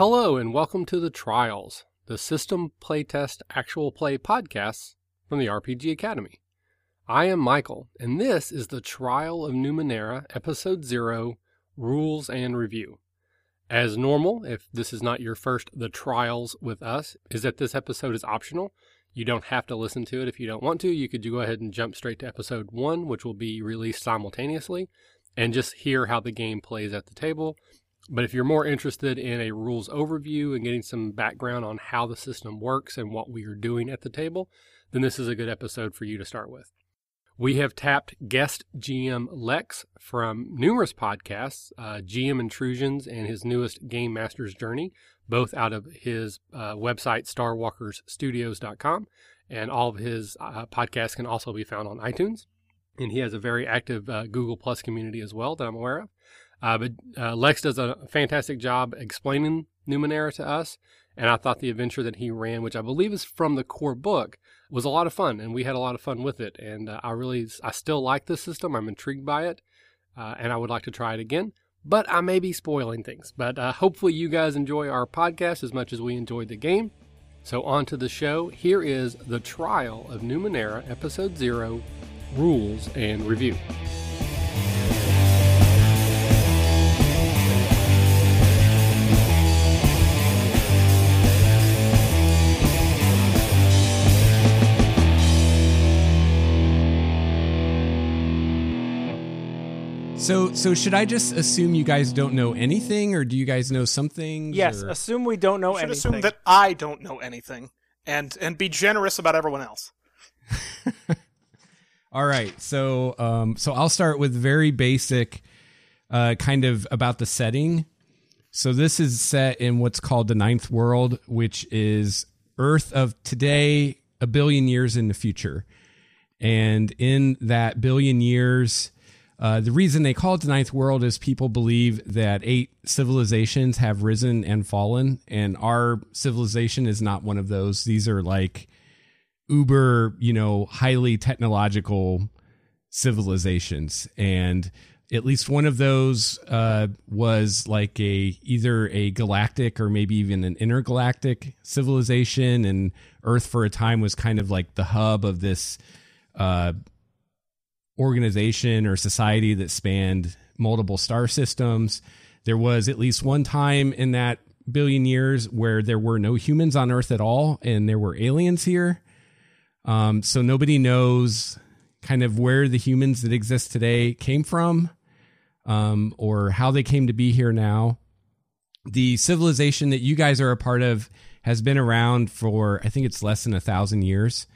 Hello, and welcome to The Trials, the System Playtest Actual Play podcasts from the RPG Academy. I am Michael, and this is The Trial of Numenera, Episode 0 Rules and Review. As normal, if this is not your first The Trials with us, is that this episode is optional. You don't have to listen to it if you don't want to. You could go ahead and jump straight to episode 1, which will be released simultaneously, and just hear how the game plays at the table. But if you're more interested in a rules overview and getting some background on how the system works and what we are doing at the table, then this is a good episode for you to start with. We have tapped guest GM Lex from numerous podcasts, uh, GM Intrusions and his newest Game Master's Journey, both out of his uh, website, starwalkerstudios.com. And all of his uh, podcasts can also be found on iTunes. And he has a very active uh, Google Plus community as well that I'm aware of. Uh, but uh, Lex does a fantastic job explaining Numenera to us. And I thought the adventure that he ran, which I believe is from the core book, was a lot of fun, and we had a lot of fun with it. And uh, I really, I still like this system. I'm intrigued by it, uh, and I would like to try it again. But I may be spoiling things. But uh, hopefully, you guys enjoy our podcast as much as we enjoyed the game. So, on to the show. Here is The Trial of Numenera, Episode Zero Rules and Review. So, so should I just assume you guys don't know anything, or do you guys know something? Yes, or? assume we don't know You should anything. assume that I don't know anything, and and be generous about everyone else. All right. So, um, so I'll start with very basic, uh, kind of about the setting. So this is set in what's called the Ninth World, which is Earth of today, a billion years in the future, and in that billion years. Uh, the reason they call it the ninth world is people believe that eight civilizations have risen and fallen, and our civilization is not one of those. These are like uber, you know, highly technological civilizations, and at least one of those uh, was like a either a galactic or maybe even an intergalactic civilization, and Earth for a time was kind of like the hub of this. Uh, organization or society that spanned multiple star systems. There was at least one time in that billion years where there were no humans on Earth at all and there were aliens here. Um, so nobody knows kind of where the humans that exist today came from um, or how they came to be here now. The civilization that you guys are a part of has been around for, I think it's less than a thousand years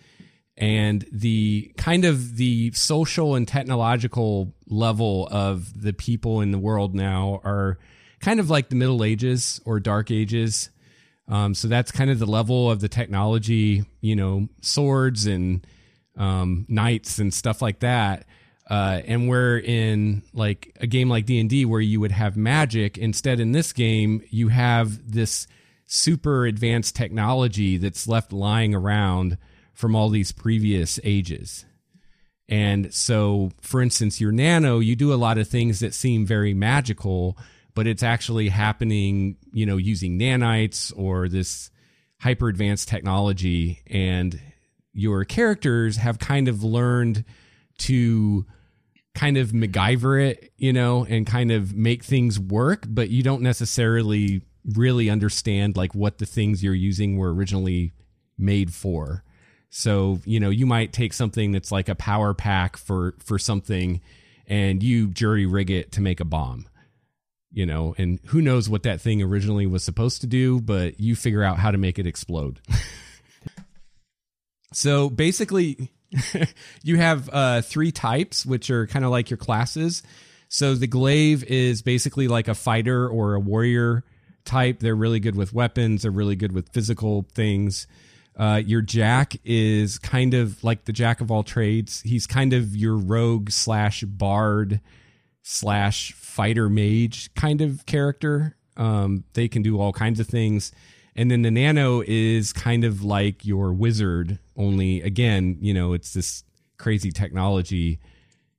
and the kind of the social and technological level of the people in the world now are kind of like the middle ages or dark ages. Um, so that's kind of the level of the technology you know swords and um, knights and stuff like that. Uh, and we're in like a game like d&d where you would have magic. Instead in this game you have this super advanced technology that's left lying around from all these previous ages. And so, for instance, your nano, you do a lot of things that seem very magical, but it's actually happening, you know, using nanites or this hyper advanced technology. And your characters have kind of learned to kind of MacGyver it, you know, and kind of make things work, but you don't necessarily really understand like what the things you're using were originally made for. So, you know, you might take something that's like a power pack for for something and you jury rig it to make a bomb. You know, and who knows what that thing originally was supposed to do, but you figure out how to make it explode. so, basically you have uh three types which are kind of like your classes. So, the glaive is basically like a fighter or a warrior type. They're really good with weapons, they're really good with physical things. Uh, your Jack is kind of like the Jack of all trades. He's kind of your rogue slash bard slash fighter mage kind of character. Um, they can do all kinds of things. And then the Nano is kind of like your wizard, only again, you know, it's this crazy technology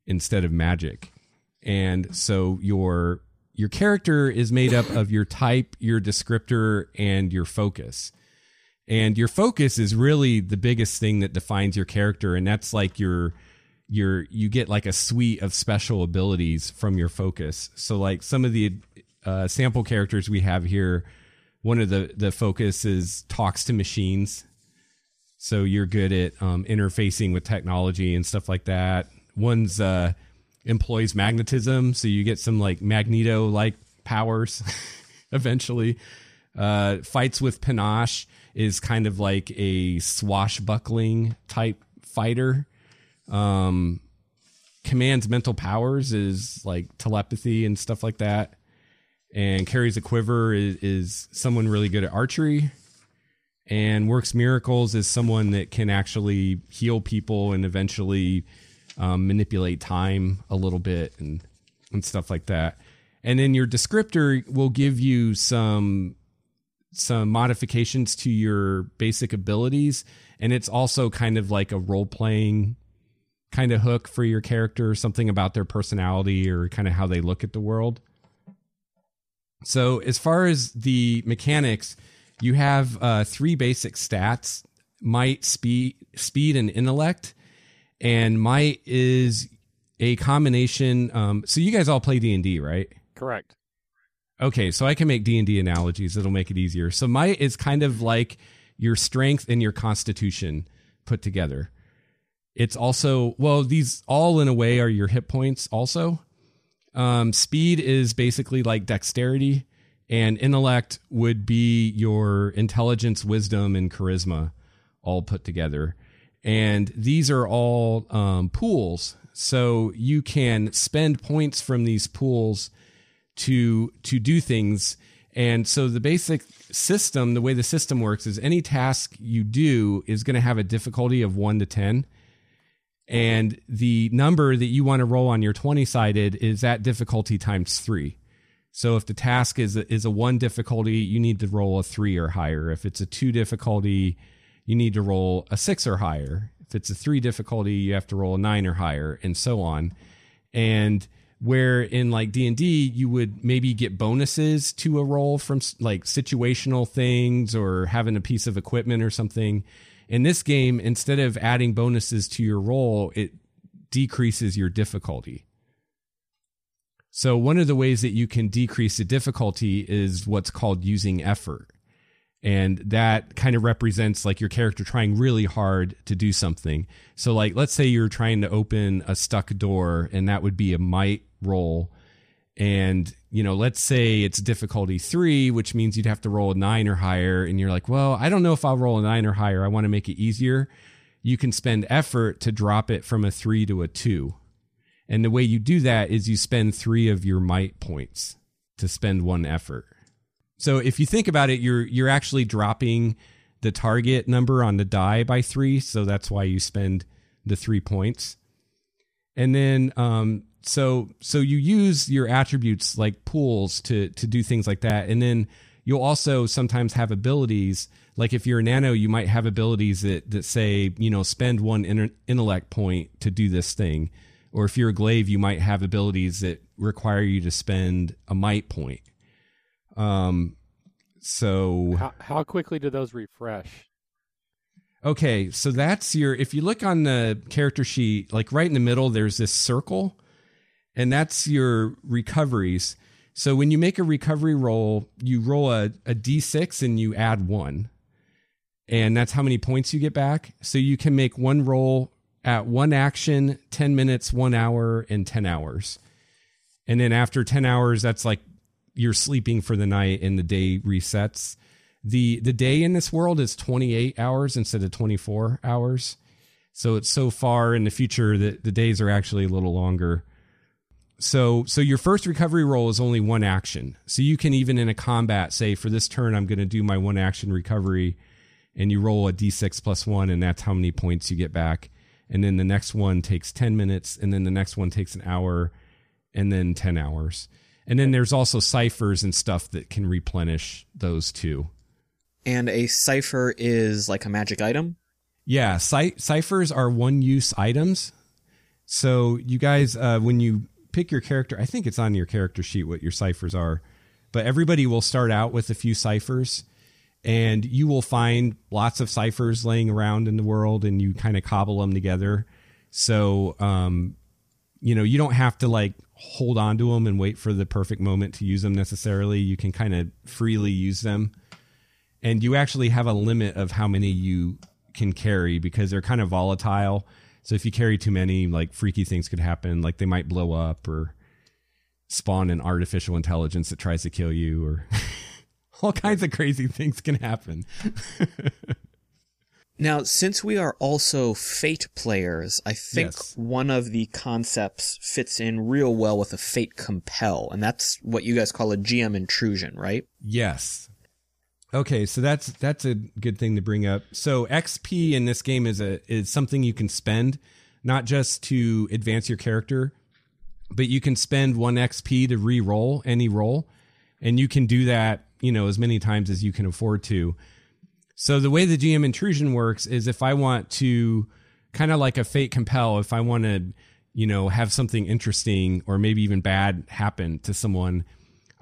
instead of magic. And so your your character is made up of your type, your descriptor, and your focus. And your focus is really the biggest thing that defines your character, and that's like your your you get like a suite of special abilities from your focus. So like some of the uh, sample characters we have here, one of the the focus is talks to machines. So you're good at um, interfacing with technology and stuff like that. One's uh, employs magnetism, so you get some like magneto like powers eventually. Uh, fights with panache is kind of like a swashbuckling type fighter. Um, commands mental powers is like telepathy and stuff like that. And carries a quiver is, is someone really good at archery. And works miracles is someone that can actually heal people and eventually um, manipulate time a little bit and and stuff like that. And then your descriptor will give you some some modifications to your basic abilities and it's also kind of like a role playing kind of hook for your character something about their personality or kind of how they look at the world. So as far as the mechanics you have uh, three basic stats. Might speed speed and intellect. And might is a combination um, so you guys all play d&d right? Correct. Okay, so I can make D and D analogies. It'll make it easier. So my is kind of like your strength and your constitution put together. It's also well, these all in a way are your hit points. Also, um, speed is basically like dexterity, and intellect would be your intelligence, wisdom, and charisma, all put together. And these are all um, pools, so you can spend points from these pools to to do things. And so the basic system the way the system works is any task you do is going to have a difficulty of 1 to 10 and the number that you want to roll on your 20 sided is that difficulty times 3 so if the task is a, is a 1 difficulty you need to roll a 3 or higher. If it's a 2 difficulty you need to roll a 6 or higher. If it's a 3 difficulty you have to roll a 9 or higher and so on. And where in like d&d you would maybe get bonuses to a roll from like situational things or having a piece of equipment or something. In this game instead of adding bonuses to your roll it decreases your difficulty. So one of the ways that you can decrease the difficulty is what's called using effort and that kind of represents like your character trying really hard to do something. So like let's say you're trying to open a stuck door and that would be a might roll. And you know let's say it's difficulty three which means you'd have to roll a nine or higher. And you're like well i don't know if i'll roll a nine or higher. I want to make it easier. You can spend effort to drop it from a three to a two. And the way you do that is you spend three of your might points to spend one effort so if you think about it you're you're actually dropping the target number on the die by three. So that's why you spend the three points. And then um, so so you use your attributes like pools to to do things like that. And then you'll also sometimes have abilities like if you're a nano you might have abilities that that say you know spend one intellect point to do this thing. Or if you're a glaive you might have abilities that require you to spend a might point um so How, how quickly do those refresh? okay so that's your if you look on the character sheet like right in the middle there's this circle and that's your recoveries. So when you make a recovery roll, you roll a, a d6 and you add one. And that's how many points you get back. So you can make one roll at one action, 10 minutes, one hour, and 10 hours. And then after 10 hours, that's like you're sleeping for the night and the day resets. The the day in this world is 28 hours instead of 24 hours. So it's so far in the future that the days are actually a little longer so so your first recovery roll is only one action so you can even in a combat say for this turn i'm going to do my one action recovery and you roll a d6 plus one and that's how many points you get back and then the next one takes 10 minutes and then the next one takes an hour and then 10 hours and then there's also ciphers and stuff that can replenish those too And a cipher is like a magic item. yeah cy- ciphers are one use items so you guys uh, when you pick your character. I think it's on your character sheet what your ciphers are, but everybody will start out with a few ciphers, and you will find lots of ciphers laying around in the world, and you kind of cobble them together. So, um, you know, you don't have to like hold on to them and wait for the perfect moment to use them necessarily. You can kind of freely use them. And you actually have a limit of how many you can carry because they're kind of volatile. So if you carry too many, like freaky things could happen, like they might blow up or spawn an artificial intelligence that tries to kill you or all kinds of crazy things can happen. Now, since we are also Fate players, I think Yes. one of the concepts fits in real well with a Fate compel, and that's what you guys call a GM intrusion, right? Yes. Okay, so that's that's a good thing to bring up. So XP in this game is a is something you can spend, not just to advance your character, but you can spend one XP to re-roll any roll, and you can do that, you know, as many times as you can afford to. So the way the GM intrusion works is if I want to kind of like a fate compel, if I want to, you know, have something interesting or maybe even bad happen to someone,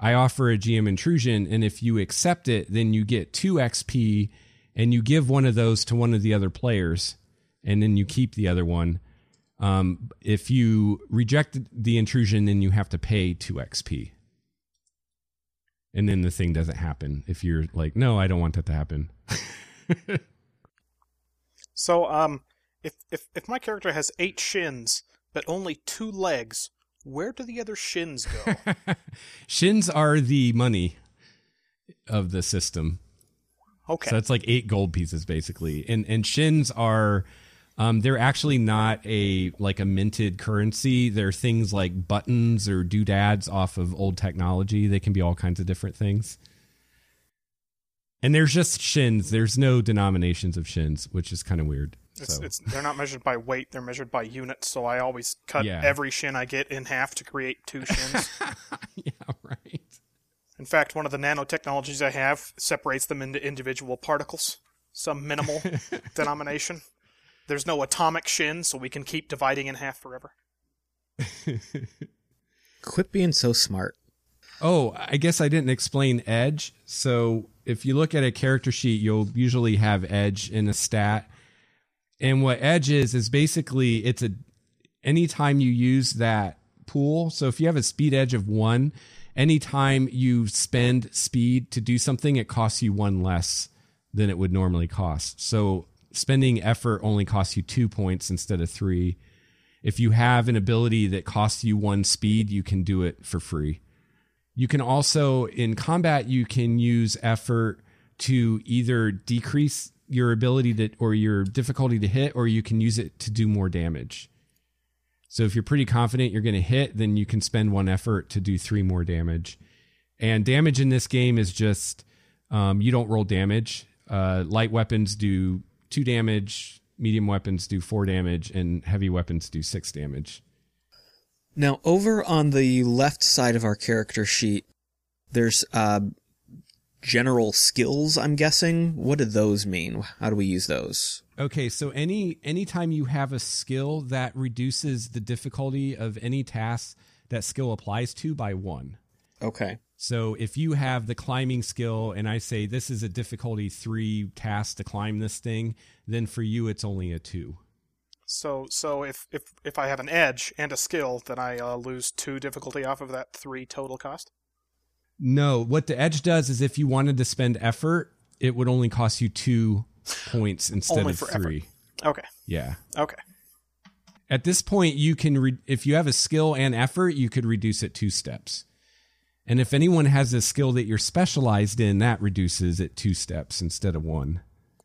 I offer a GM intrusion and if you accept it, then you get 2 XP and you give one of those to one of the other players and then you keep the other one. Um, if you reject the intrusion, then you have to pay 2 XP. And then the thing doesn't happen. If you're like, no, I don't want that to happen. So, um, if if if my character has eight shins but only two legs, where do the other shins go? Shins are the money of the system. Okay. So it's like eight gold pieces basically. And and shins are um they're actually not a like a minted currency. They're things like buttons or doodads off of old technology. They can be all kinds of different things. And there's just shins. There's no denominations of shins, which is kind of weird. It's, so it's they're not measured by weight; they're measured by units. So I always cut Yeah. every shin I get in half to create two shins. yeah, right. in fact, one of the nanotechnologies I have separates them into individual particles, some minimal denomination. There's no atomic shin, so we can keep dividing in half forever. Quit being so smart. Oh, I guess I didn't explain edge. So if you look at a character sheet, you'll usually have edge in a stat. And what edge is is basically it's a anytime you use that pool. So if you have a speed edge of one, anytime you spend speed to do something, it costs you one less than it would normally cost. So spending effort only costs you two points instead of three. If you have an ability that costs you one speed, you can do it for free. You can also, in combat, you can use effort to either decrease your ability to or your difficulty to hit, or you can use it to do more damage. So if you're pretty confident you're going to hit, then you can spend one effort to do three more damage. And damage in this game is just um, you don't roll damage. Uh, light weapons do two damage, medium weapons do four damage, and heavy weapons do six damage. Now, over on the left side of our character sheet, there's uh, general skills. I'm guessing. What do those mean? How do we use those? Okay, so any anytime you have a skill that reduces the difficulty of any task that skill applies to by one. Okay. So if you have the climbing skill and I say this is a difficulty 3 task to climb this thing, then for you it's only a 2. So, so if if if I have an edge and a skill, then I uh, lose two difficulty off of that three total cost. No, what the edge does is if you wanted to spend effort, it would only cost you 2 points instead Only of for effort. 3. Okay, Yeah. okay. At this point, you can, re- if you have a skill and effort, you could reduce it two steps. And if anyone has a skill that you're specialized in, that reduces it two steps instead of one.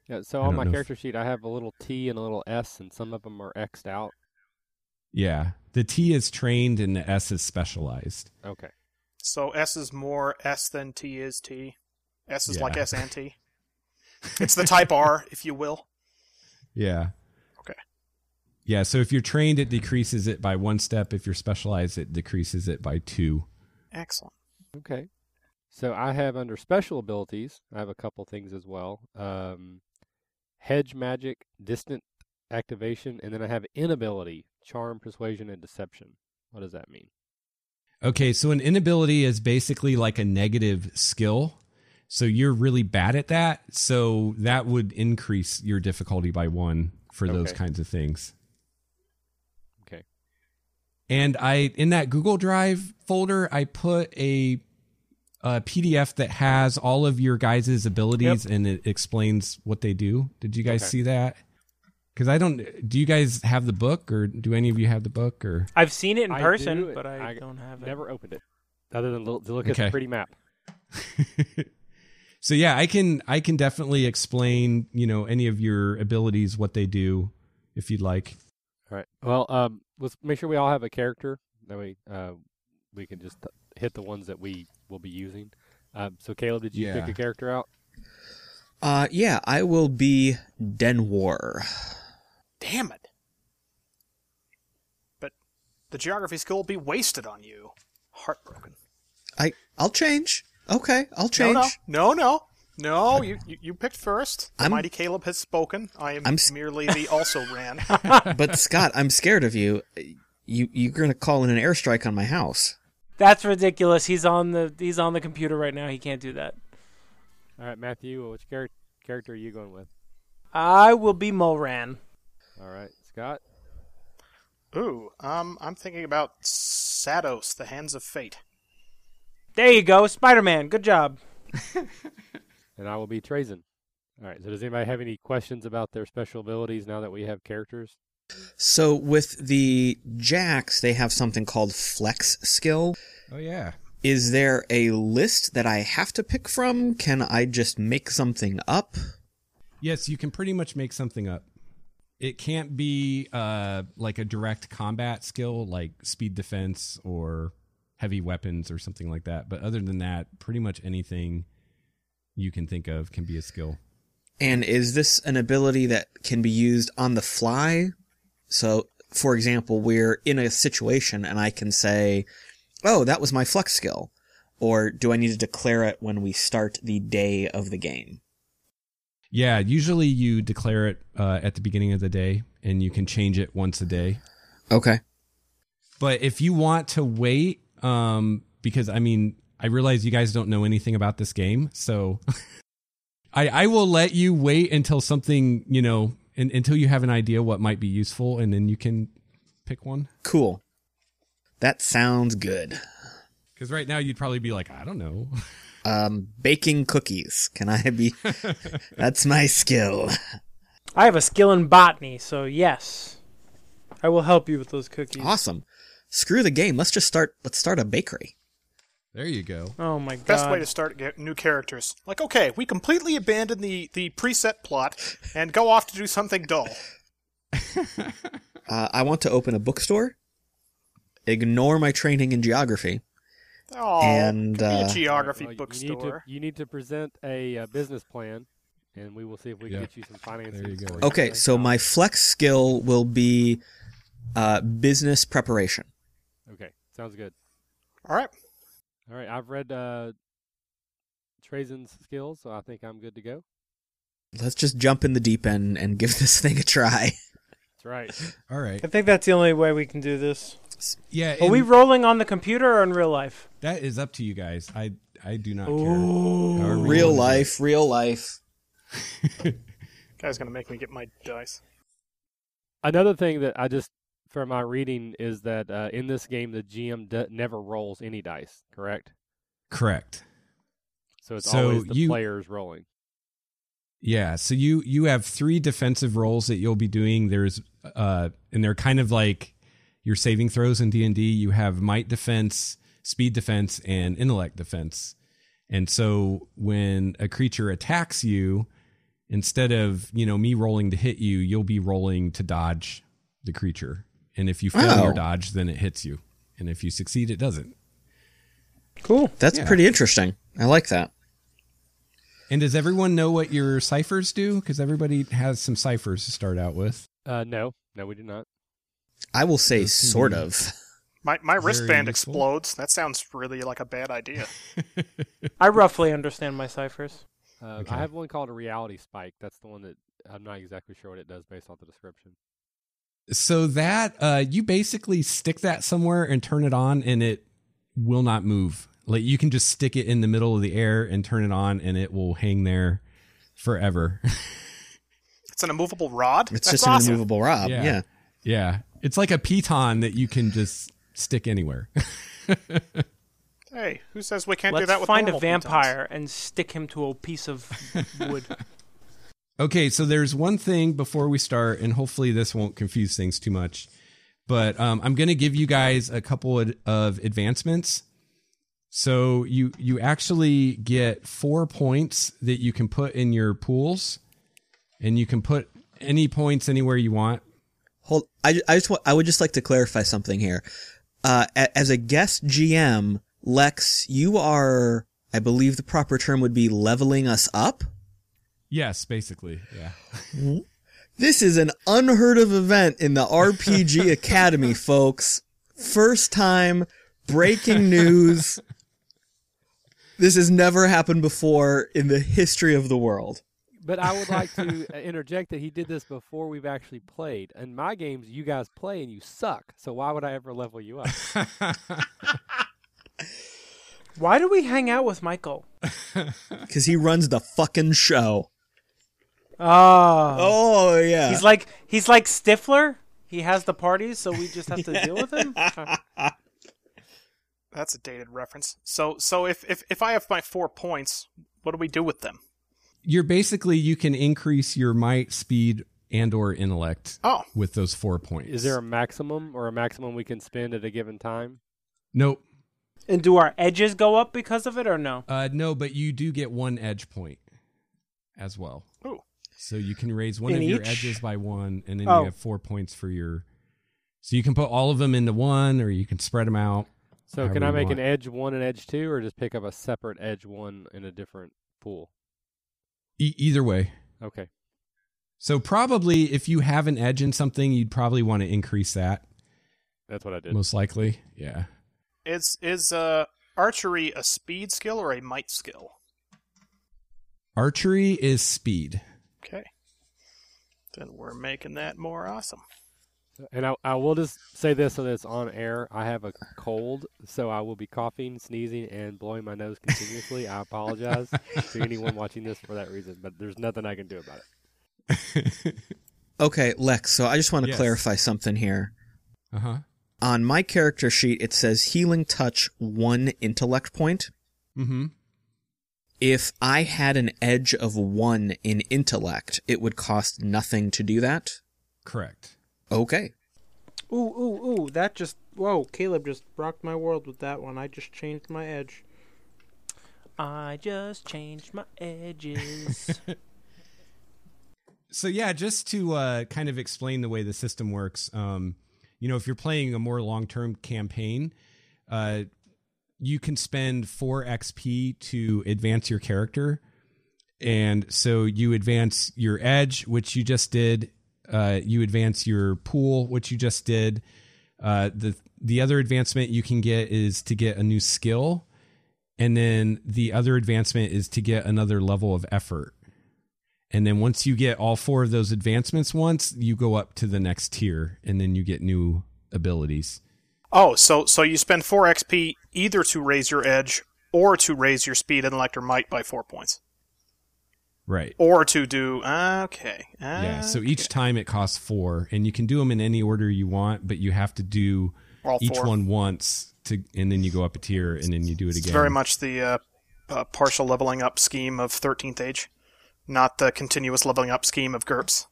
Yeah, so on my know if- character sheet, I have a little T and a little S, and some of them are X'd out. Yeah. The T is trained and the S is specialized. Okay. So S is more S than T is T. S is like S and T. It's the type R, if you will. Yeah. Okay. Yeah. So if you're trained, it decreases it by one step. If you're specialized, it decreases it by two. Excellent. Okay. So I have under special abilities, I have a couple things as well. Um, hedge magic, distant activation, and then I have inability, charm, persuasion, and deception. What does that mean? Okay, so an inability is basically like a negative skill. So you're really bad at that. So that would increase your difficulty by one for those kinds of things. Okay. And I in that Google Drive folder, I put a, a PDF that has all of your guys' abilities and it explains what they do. Did you guys Okay. see that? Because I don't. Do you guys have the book, or do any of you have the book, or I've seen it in I person, do, but I, I don't have it. Never opened it, other than to look at Okay. the pretty map. so yeah, I can I can definitely explain you know any of your abilities, what they do, if you'd like. All right. Well, um, let's make sure we all have a character. That way, uh, we can just hit the ones that we will be using. Um, so, Caleb, did you Yeah. pick a character out? Uh, yeah, I will be Denwar. Damn it. But the geography skill will be wasted on you. Heartbroken. I I'll change. Okay, I'll change. No, no, no, no. No, you, you, you picked first. The I'm- mighty Caleb has spoken. I am I'm s- merely the also ran. But Scott, I'm scared of you. You you're gonna call in an airstrike on my house. That's ridiculous. He's on the he's on the computer right now. He can't do that. All right, Matthew, which char- character are you going with? I will be Mulran. All right, Scott. Ooh, um, I'm thinking about Sados, the Hands of Fate. There you go, Spider-Man. Good job. And I will be Trazen. All right. So, does anybody have any questions about their special abilities now that we have characters? So with the jacks, they have something called flex skill. Oh yeah. Is there a list that I have to pick from? Can I just make something up? Yes, you can pretty much make something up. It can't be uh, like a direct combat skill like speed defense or heavy weapons or something like that. But other than that, pretty much anything you can think of can be a skill. And is this an ability that can be used on the fly? So, for example, we're in a situation and I can say, oh, that was my flex skill. Or do I need to declare it when we start the day of the game? Yeah, usually you declare it uh, at the beginning of the day and you can change it once a day. Okay. But if you want to wait, um, because I mean, I realize you guys don't know anything about this game, so I I will let you wait until something you know, un until you have an idea what might be useful, and then you can pick one. Cool. That sounds good. Because right now you'd probably be like, I don't know. Um, baking cookies. Can I be? That's my skill. I have a skill in botany, so yes, I will help you with those cookies. Awesome. Screw the game. Let's just start. Let's start a bakery. There you go. Oh my god! Best way to start get new characters. Like, okay, we completely abandon the, the preset plot and go off to do something dull. Uh, I want to open a bookstore. Ignore my training in geography. Oh, And, could be a uh, geography Well, You need, to, bookstore. you need to present a uh, business plan, and we will see if we can Yeah. get you some financing. There you go. Okay, thing. so my flex skill will be uh, business preparation. Okay, sounds good. All right. All right, I've read uh, Trazen's skills, so I think I'm good to go. Let's just jump in the deep end and give this thing a try. That's right. All right. I think that's the only way we can do this. Yeah. Are we rolling on the computer or in real life? that is up to you guys. I I do not Ooh. care. However you Real wanna life, real life. Guy's gonna make me get my dice. Another thing that I just, from my reading, is that uh, in this game the GM d- never rolls any dice. Correct. Correct. So it's So always the you- players rolling. Yeah, so you you have three defensive rolls that you'll be doing. There's uh and they're kind of like your saving throws in D&D. You have might defense, speed defense and intellect defense. And so when a creature attacks you, instead of, you know, me rolling to hit you, you'll be rolling to dodge the creature. And if you fail Oh. your dodge, then it hits you. And if you succeed, it doesn't. Cool. That's Yeah. pretty interesting. I like that. And does everyone know what your ciphers do? Because everybody has some ciphers to start out with. Uh, no, no, we do not. I will say Those sort of. My my Very wristband useful. explodes. That sounds really like a bad idea. I roughly understand my ciphers. Uh, Okay. I have one called a reality spike. That's the one that I'm not exactly sure what it does based off the description. So that uh you basically stick that somewhere and turn it on and it will not move. Like you can just stick it in the middle of the air and turn it on, and it will hang there forever. It's an immovable rod. It's That's just awesome. an immovable rod. Yeah. Yeah. yeah, it's like a piton that you can just stick anywhere. Hey, who says we can't Let's do that with find a normal pitons? vampire and stick him to a piece of wood. Okay, so there's one thing before we start, and hopefully this won't confuse things too much. But um, I'm going to give you guys a couple of, advancements. So you you actually get four points that you can put in your pools, and you can put any points anywhere you want. Hold. I, I just want. I would just like to clarify something here. Uh, as a guest GM, Lex, you are. I believe the proper term would be leveling us up. Yes, basically, yeah. This is an unheard of event in the RPG Academy, folks. First time, breaking news. This has never happened before in the history of the world. But I would like to uh, interject that he did this before we've actually played. In my games, you guys play and you suck. So why would I ever level you up? Why do we hang out with Michael? Because he runs the fucking show. Oh, Oh, yeah. he's like he's like Stifler. He has the parties, so we just have to deal with him. That's a dated reference. So, so if, if if I have my four points, what do we do with them? You're basically you can increase your might, speed, and or intellect Oh, with those four points. Is there a maximum or a maximum we can spend at a given time? Nope. And do our edges go up because of it or no? Uh, no, but you do get one edge point as well. Ooh. So you can raise one In of your edges by one, and then Oh. you have four points for your. So you can put all of them into one, or you can spread them out. So can I make want. an edge one and edge two, or just pick up a separate edge one in a different pool? E- either way. Okay. So probably if you have an edge in something, you'd probably want to increase that. That's what I did. Most likely, yeah. is is uh archery a speed skill or a might skill? Archery is speed. Okay, then we're making that more awesome. And I, I will just say this so that it's on air. I have a cold, so I will be coughing, sneezing, and blowing my nose continuously. I apologize to anyone watching this for that reason, but there's nothing I can do about it. Okay, Lex, so I just want to Yes. clarify something here. Uh huh. On my character sheet, it says healing touch one intellect point. Mm-hmm. If I had an edge of one in intellect, it would cost nothing to do that. Correct. Okay. Ooh, ooh, ooh! That just whoa! Caleb just rocked my world with that one. I just changed my edge. I just changed my edges. So yeah, just to uh, kind of explain the way the system works, um, you know, if you're playing a more long-term campaign, uh, you can spend four XP to advance your character, and so you advance your edge, which you just did. Uh, you advance your pool, which you just did. Uh, the the other advancement you can get is to get a new skill, and then the other advancement is to get another level of effort. And then once you get all four of those advancements once, you go up to the next tier and then you get new abilities. Oh, so so you spend four XP either to raise your edge or to raise your speed, intellect, or might by four points, Right. or to do okay. Yeah. So okay. each time it costs four, and you can do them in any order you want, but you have to do All each four. one once to, and then you go up a tier, and then you do it again. It's again. very much the uh, uh, partial leveling up scheme of Thirteenth Age, not the continuous leveling up scheme of GURPS.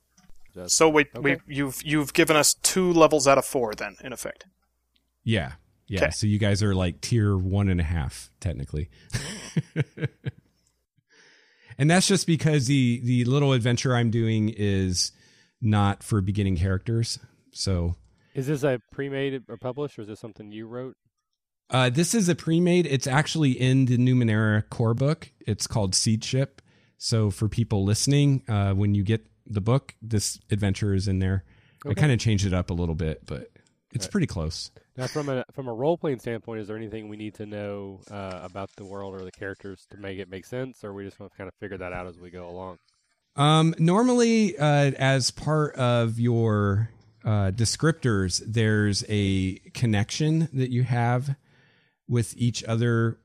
That's- So we, we Okay. you've you've given us two levels out of four then, in effect. Yeah. Yeah. Okay. So you guys are like tier one and a half, technically. and that's just because the the little adventure I'm doing is not for beginning characters. So Is this a pre-made or published, or is this something you wrote? Uh, this is a pre-made. It's actually in the Numenera core book. It's called Seed Ship. So for people listening, uh, when you get the book, this adventure is in there. I kind of changed it up a little bit, but it's Right. pretty close. Now, from a from a role playing standpoint, is there anything we need to know uh, about the world or the characters to make it make sense, or we just want to kind of figure that out as we go along? Um, normally, uh, as part of your uh, descriptors, there's a connection that you have with each other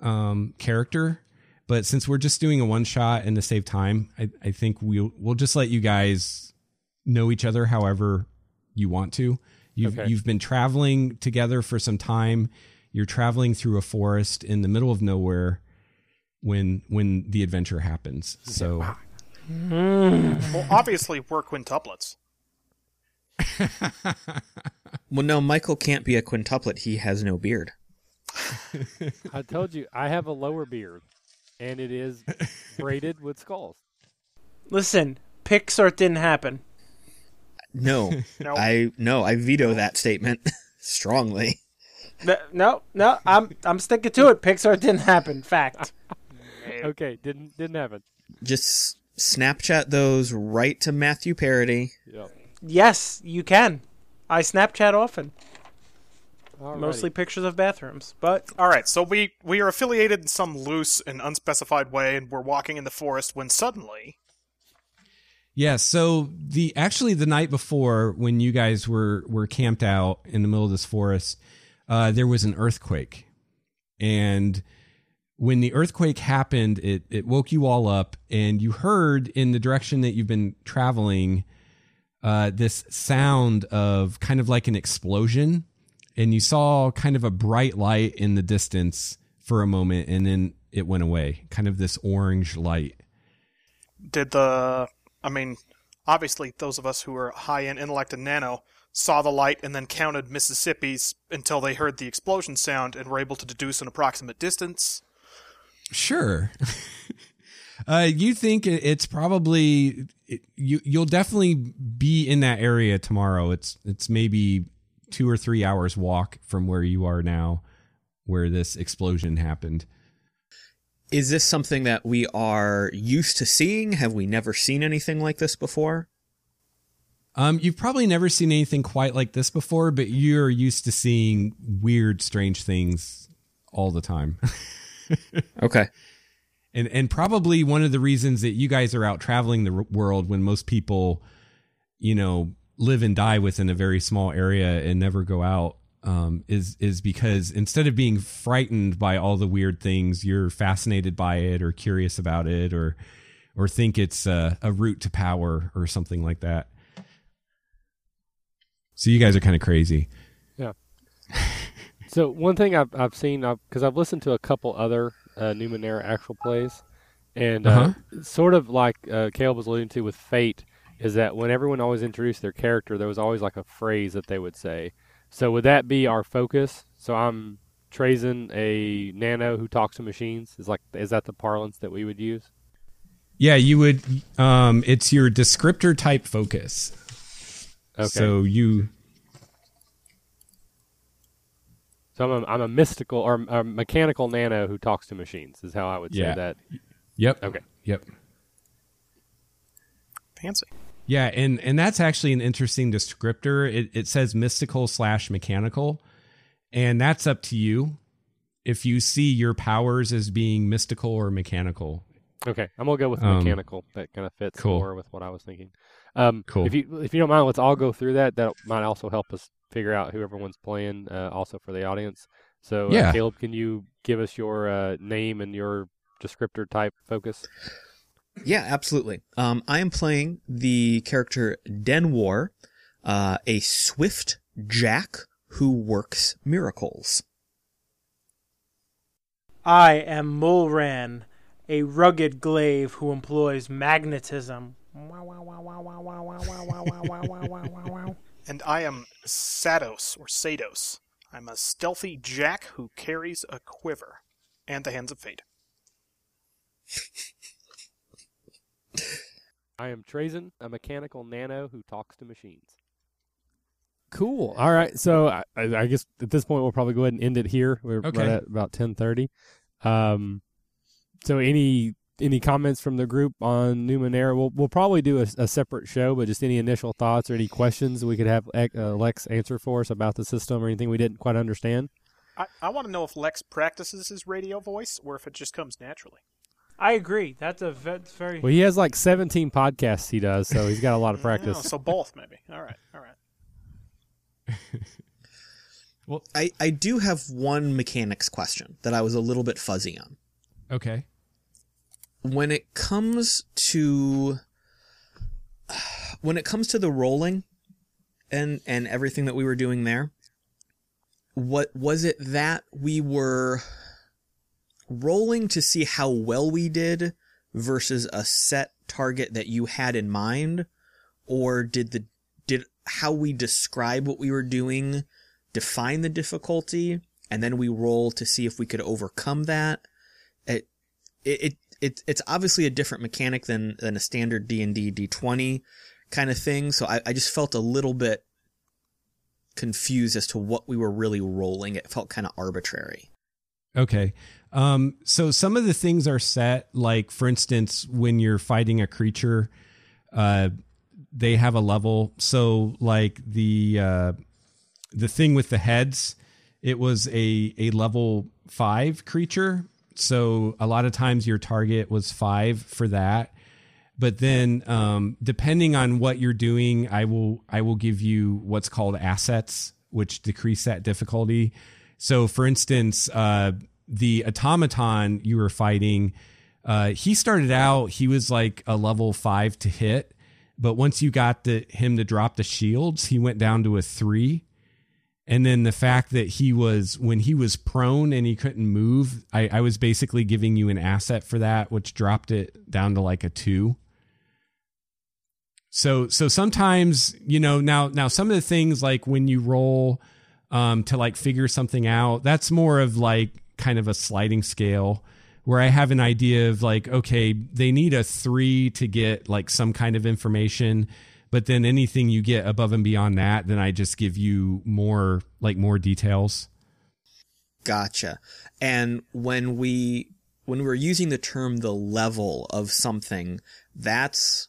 um, character. But since we're just doing a one shot and to save time, I, I think we'll we'll just let you guys know each other however you want to. You've Okay. you've been traveling together for some time. You're traveling through a forest in the middle of nowhere when when the adventure happens. So hmm. Well, obviously we're quintuplets. Well, no, Michael can't be a quintuplet. He has no beard. I told you I have a lower beard, and it is braided with skulls. Listen, Pixar didn't happen. No, No. I no, I veto that statement strongly. N- No, no, I'm I'm sticking to it. Pixar didn't happen. Fact. Okay, didn't didn't happen. Just Snapchat those right to Matthew Parody. Yep. Yes, you can. I Snapchat often, Alrighty. mostly pictures of bathrooms. But All right, so we we are affiliated in some loose and unspecified way, and we're walking in the forest when suddenly, Yeah, so the actually the night before when you guys were were camped out in the middle of this forest, uh, there was an earthquake, and when the earthquake happened, it it woke you all up, and you heard in the direction that you've been traveling, uh, this sound of kind of like an explosion, and you saw kind of a bright light in the distance for a moment, and then it went away, kind of this orange light. did the I mean, obviously those of us who are high in intellect and nano saw the light and then counted Mississippi's until they heard the explosion sound and were able to deduce an approximate distance. Sure. uh, you think it's probably you? You'll definitely be in that area tomorrow. It's it's maybe two or three hours walk from where you are now, where this explosion happened. Is this something that we are used to seeing? Have we never seen anything like this before? Um, you've probably never seen anything quite like this before, but you're used to seeing weird, strange things all the time. Okay. and and probably one of the reasons that you guys are out traveling the world when most people you know live and die within a very small area and never go out um, is is because instead of being frightened by all the weird things you're fascinated by it or curious about it or or think it's a, a route to power or something like that so you guys are kind of crazy Yeah. So one thing I've I've seen because I've listened to a couple other uh, Numenera actual plays, and uh, Uh-huh. sort of like uh, Caleb was alluding to with Fate, is that when everyone always introduced their character, there was always like a phrase that they would say. So would that be our focus? So I'm Trazen, a nano who talks to machines. Is like is that the parlance that we would use? yeah you would um it's your descriptor type focus Okay. so you So I'm a, I'm a mystical or a mechanical nano who talks to machines. Is how I would say Yeah. that. yep Okay. yep Fancy. Yeah, and and that's actually an interesting descriptor. It it says mystical slash mechanical, and that's up to you if you see your powers as being mystical or mechanical. Okay, I'm gonna go with Um, mechanical. That kind of fits cool. more with what I was thinking. Um, Cool. If you if you don't mind, let's all go through that. That might also help us figure out who everyone's playing. Uh, also for the audience. So, Yeah. uh, Caleb, can you give us your uh, name and your descriptor type focus? Yeah, absolutely. Um, I am playing the character Denwar, uh, a swift jack who works miracles. I am Mulran, a rugged glaive who employs magnetism. and I am Sados or Sados. I'm a stealthy jack who carries a quiver and the hands of fate. I am Trazen, a mechanical nano who talks to machines. Cool. All right. So I, I I guess at this point we'll probably go ahead and end it here. We're Okay. right at about ten thirty. Um, so any any comments from the group on Numenera? We'll we'll probably do a, a separate show, but just any initial thoughts or any questions we could have uh, Lex answer for us about the system or anything we didn't quite understand. I, I want to know if Lex practices his radio voice or if it just comes naturally. I agree. That's a that's very. Well, he has like seventeen podcasts he does, so he's got a lot of practice. so both maybe. All right. All right. Well- I, I do have one mechanics question that I was a little bit fuzzy on. Okay. When it comes to when it comes to the rolling and and everything that we were doing there, what was it that we were rolling to see how well we did versus a set target that you had in mind? Or did the did how we describe what we were doing define the difficulty? And then we roll to see if we could overcome that? It it, it it it's obviously a different mechanic than than a standard D&D D20 kind of thing. So I, I just felt a little bit confused as to what we were really rolling. It felt kind of arbitrary Okay. Um, so some of the things are set, like for instance, when you're fighting a creature, uh, they have a level. So like the uh, the thing with the heads, it was a a level five creature. So a lot of times your target was five for that. But then, um, depending on what you're doing, I will I will give you what's called assets, which decrease that difficulty. So, for instance, uh, the automaton you were fighting, uh, he started out he was like a level five to hit, but once you got the him to drop the shields, he went down to a three. And then the fact that he was when he was prone and he couldn't move, I, I was basically giving you an asset for that, which dropped it down to like a two. So so sometimes you know now now some of the things like when you roll um, to like figure something out, that's more of like kind of a sliding scale where I have an idea of like okay they need a three to get like some kind of information, but then anything you get above and beyond that, then I just give you more like more details. Gotcha. And when we when we're using the term the level of something, that's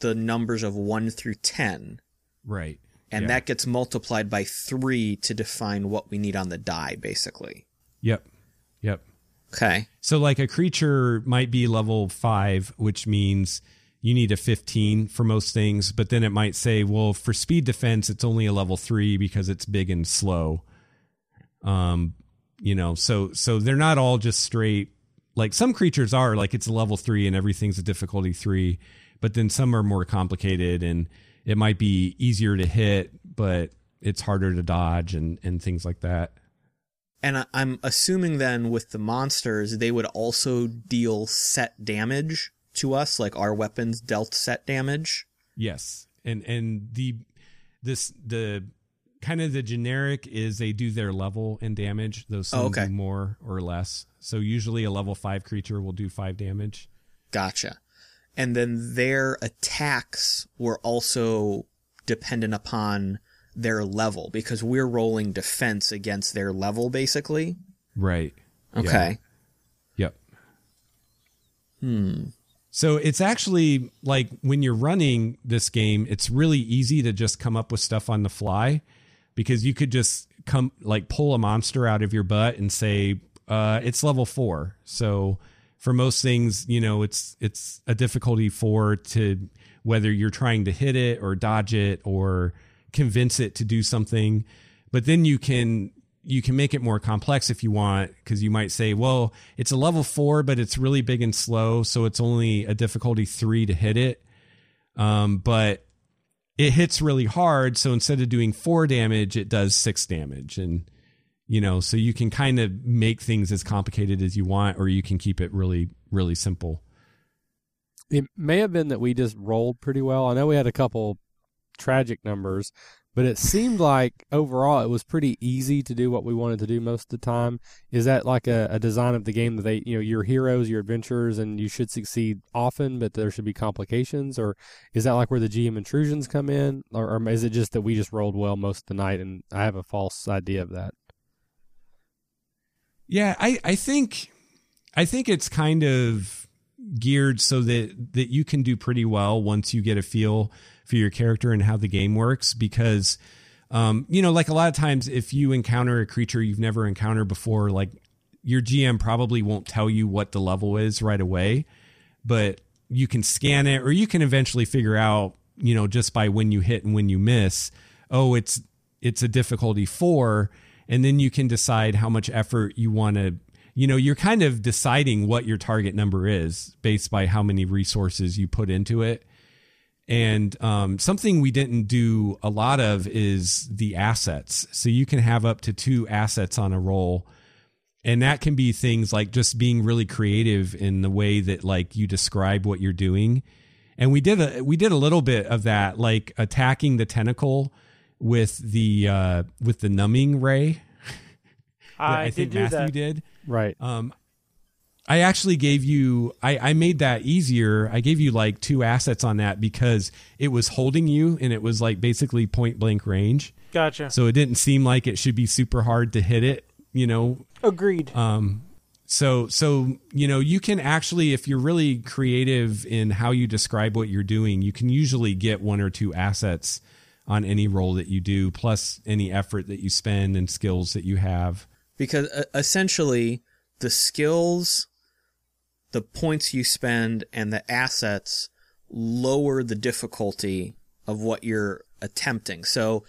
the numbers of 1 through 10 Right. And Yeah. that gets multiplied by 3 to define what we need on the die basically. Yep. Yep. Okay. So like a creature might be level 5, which means you need a 15 for most things, but then it might say, well, for speed defense it's only a level 3 because it's big and slow. Um, you know, so so they're not all just straight like some creatures are like it's a level 3 and everything's a difficulty 3, but then some are more complicated and it might be easier to hit, but it's harder to dodge and and things like that. And I'm assuming then with the monsters, they would also deal set damage to us, like our weapons dealt set damage. Yes, and and the this the kind of the generic is they do their level and damage. Those oh, some Oh, okay. do more or less. So usually a level five creature will do five damage. Gotcha. And then their attacks were also dependent upon their level because we're rolling defense against their level basically. Right. Okay. Yep. Hmm. So it's actually like when you're running this game, it's really easy to just come up with stuff on the fly because you could just come like pull a monster out of your butt and say uh, it's level four. So for most things, you know, it's it's a difficulty four to whether you're trying to hit it or dodge it or convince it to do something. But then you can you can make it more complex if you want because you might say well it's a level four but it's really big and slow so it's only a difficulty three to hit it um, but it hits really hard so instead of doing four damage it does six damage and you know so you can kind of make things as complicated as you want or you can keep it really really simple It may have been that we just rolled pretty well. I know we had a couple tragic numbers, but it seemed like overall it was pretty easy to do what we wanted to do most of the time. Is that like a, a design of the game that they, you know, your heroes, your adventurers, and you should succeed often, but there should be complications? Or is that like where the GM intrusions come in? Or, or is it just that we just rolled well most of the night and I have a false idea of that? Yeah, I, I think I think it's kind of geared so that that you can do pretty well once you get a feel for your character and how the game works because um, you know, like a lot of times if you encounter a creature you've never encountered before, like your GM probably won't tell you what the level is right away, but you can scan it or you can eventually figure out, you know, just by when you hit and when you miss, oh, it's it's a difficulty 4 and then you can decide how much effort you want to you know you're kind of deciding what your target number is based by how many resources you put into it. And um, something we didn't do a lot of is the assets. So you can have up to two assets on a roll. And that can be things like just being really creative in the way that like you describe what you're doing. And we did a we did a little bit of that like attacking the tentacle with the uh with the numbing ray I, I think do Matthew that. did Right. um I actually gave you I, I made that easier. I gave you like two assets on that because it was holding you and it was like basically point blank range. Gotcha. So it didn't seem like it should be super hard to hit it, you know, Agreed. um, so so you know you can actually if you're really creative in how you describe what you're doing, you can usually get one or two assets on any roll that you do, plus any effort that you spend and skills that you have. because uh, essentially the skills the points you spend and the assets lower the difficulty of what you're attempting so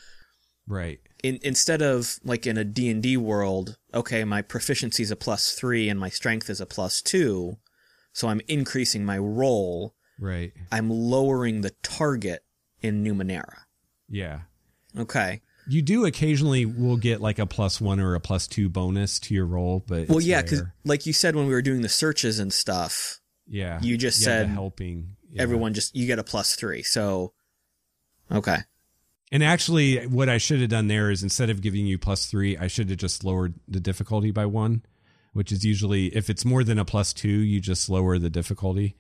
Right. in, instead of like in a d&d world okay my proficiency is a plus 3 and my strength is a plus 2 so i'm increasing my roll Right. i'm lowering the target in numenera Yeah. okay You do occasionally will get like a plus one or a plus two bonus to your roll, but well yeah because like you said when we were doing the searches and stuff yeah, you just Yeah, said helping yeah. everyone just you get a plus 3 so okay And actually, what I should have done there is instead of giving you plus three, I should have just lowered the difficulty by one, which is usually if it's more than a plus two, you just lower the difficulty.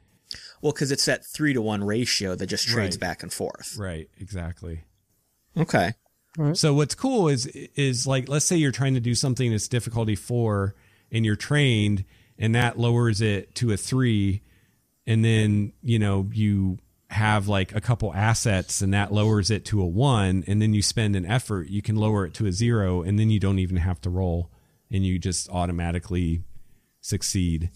Well, because it's that three to one ratio that just trades Right. back and forth. Right, exactly. Okay. So what's cool is is like let's say you're trying to do something that's difficulty four and you're trained and that lowers it to a three and then you know you have like a couple assets and that lowers it to a one and then you spend an effort you can lower it to a zero and then you don't even have to roll and you just automatically succeed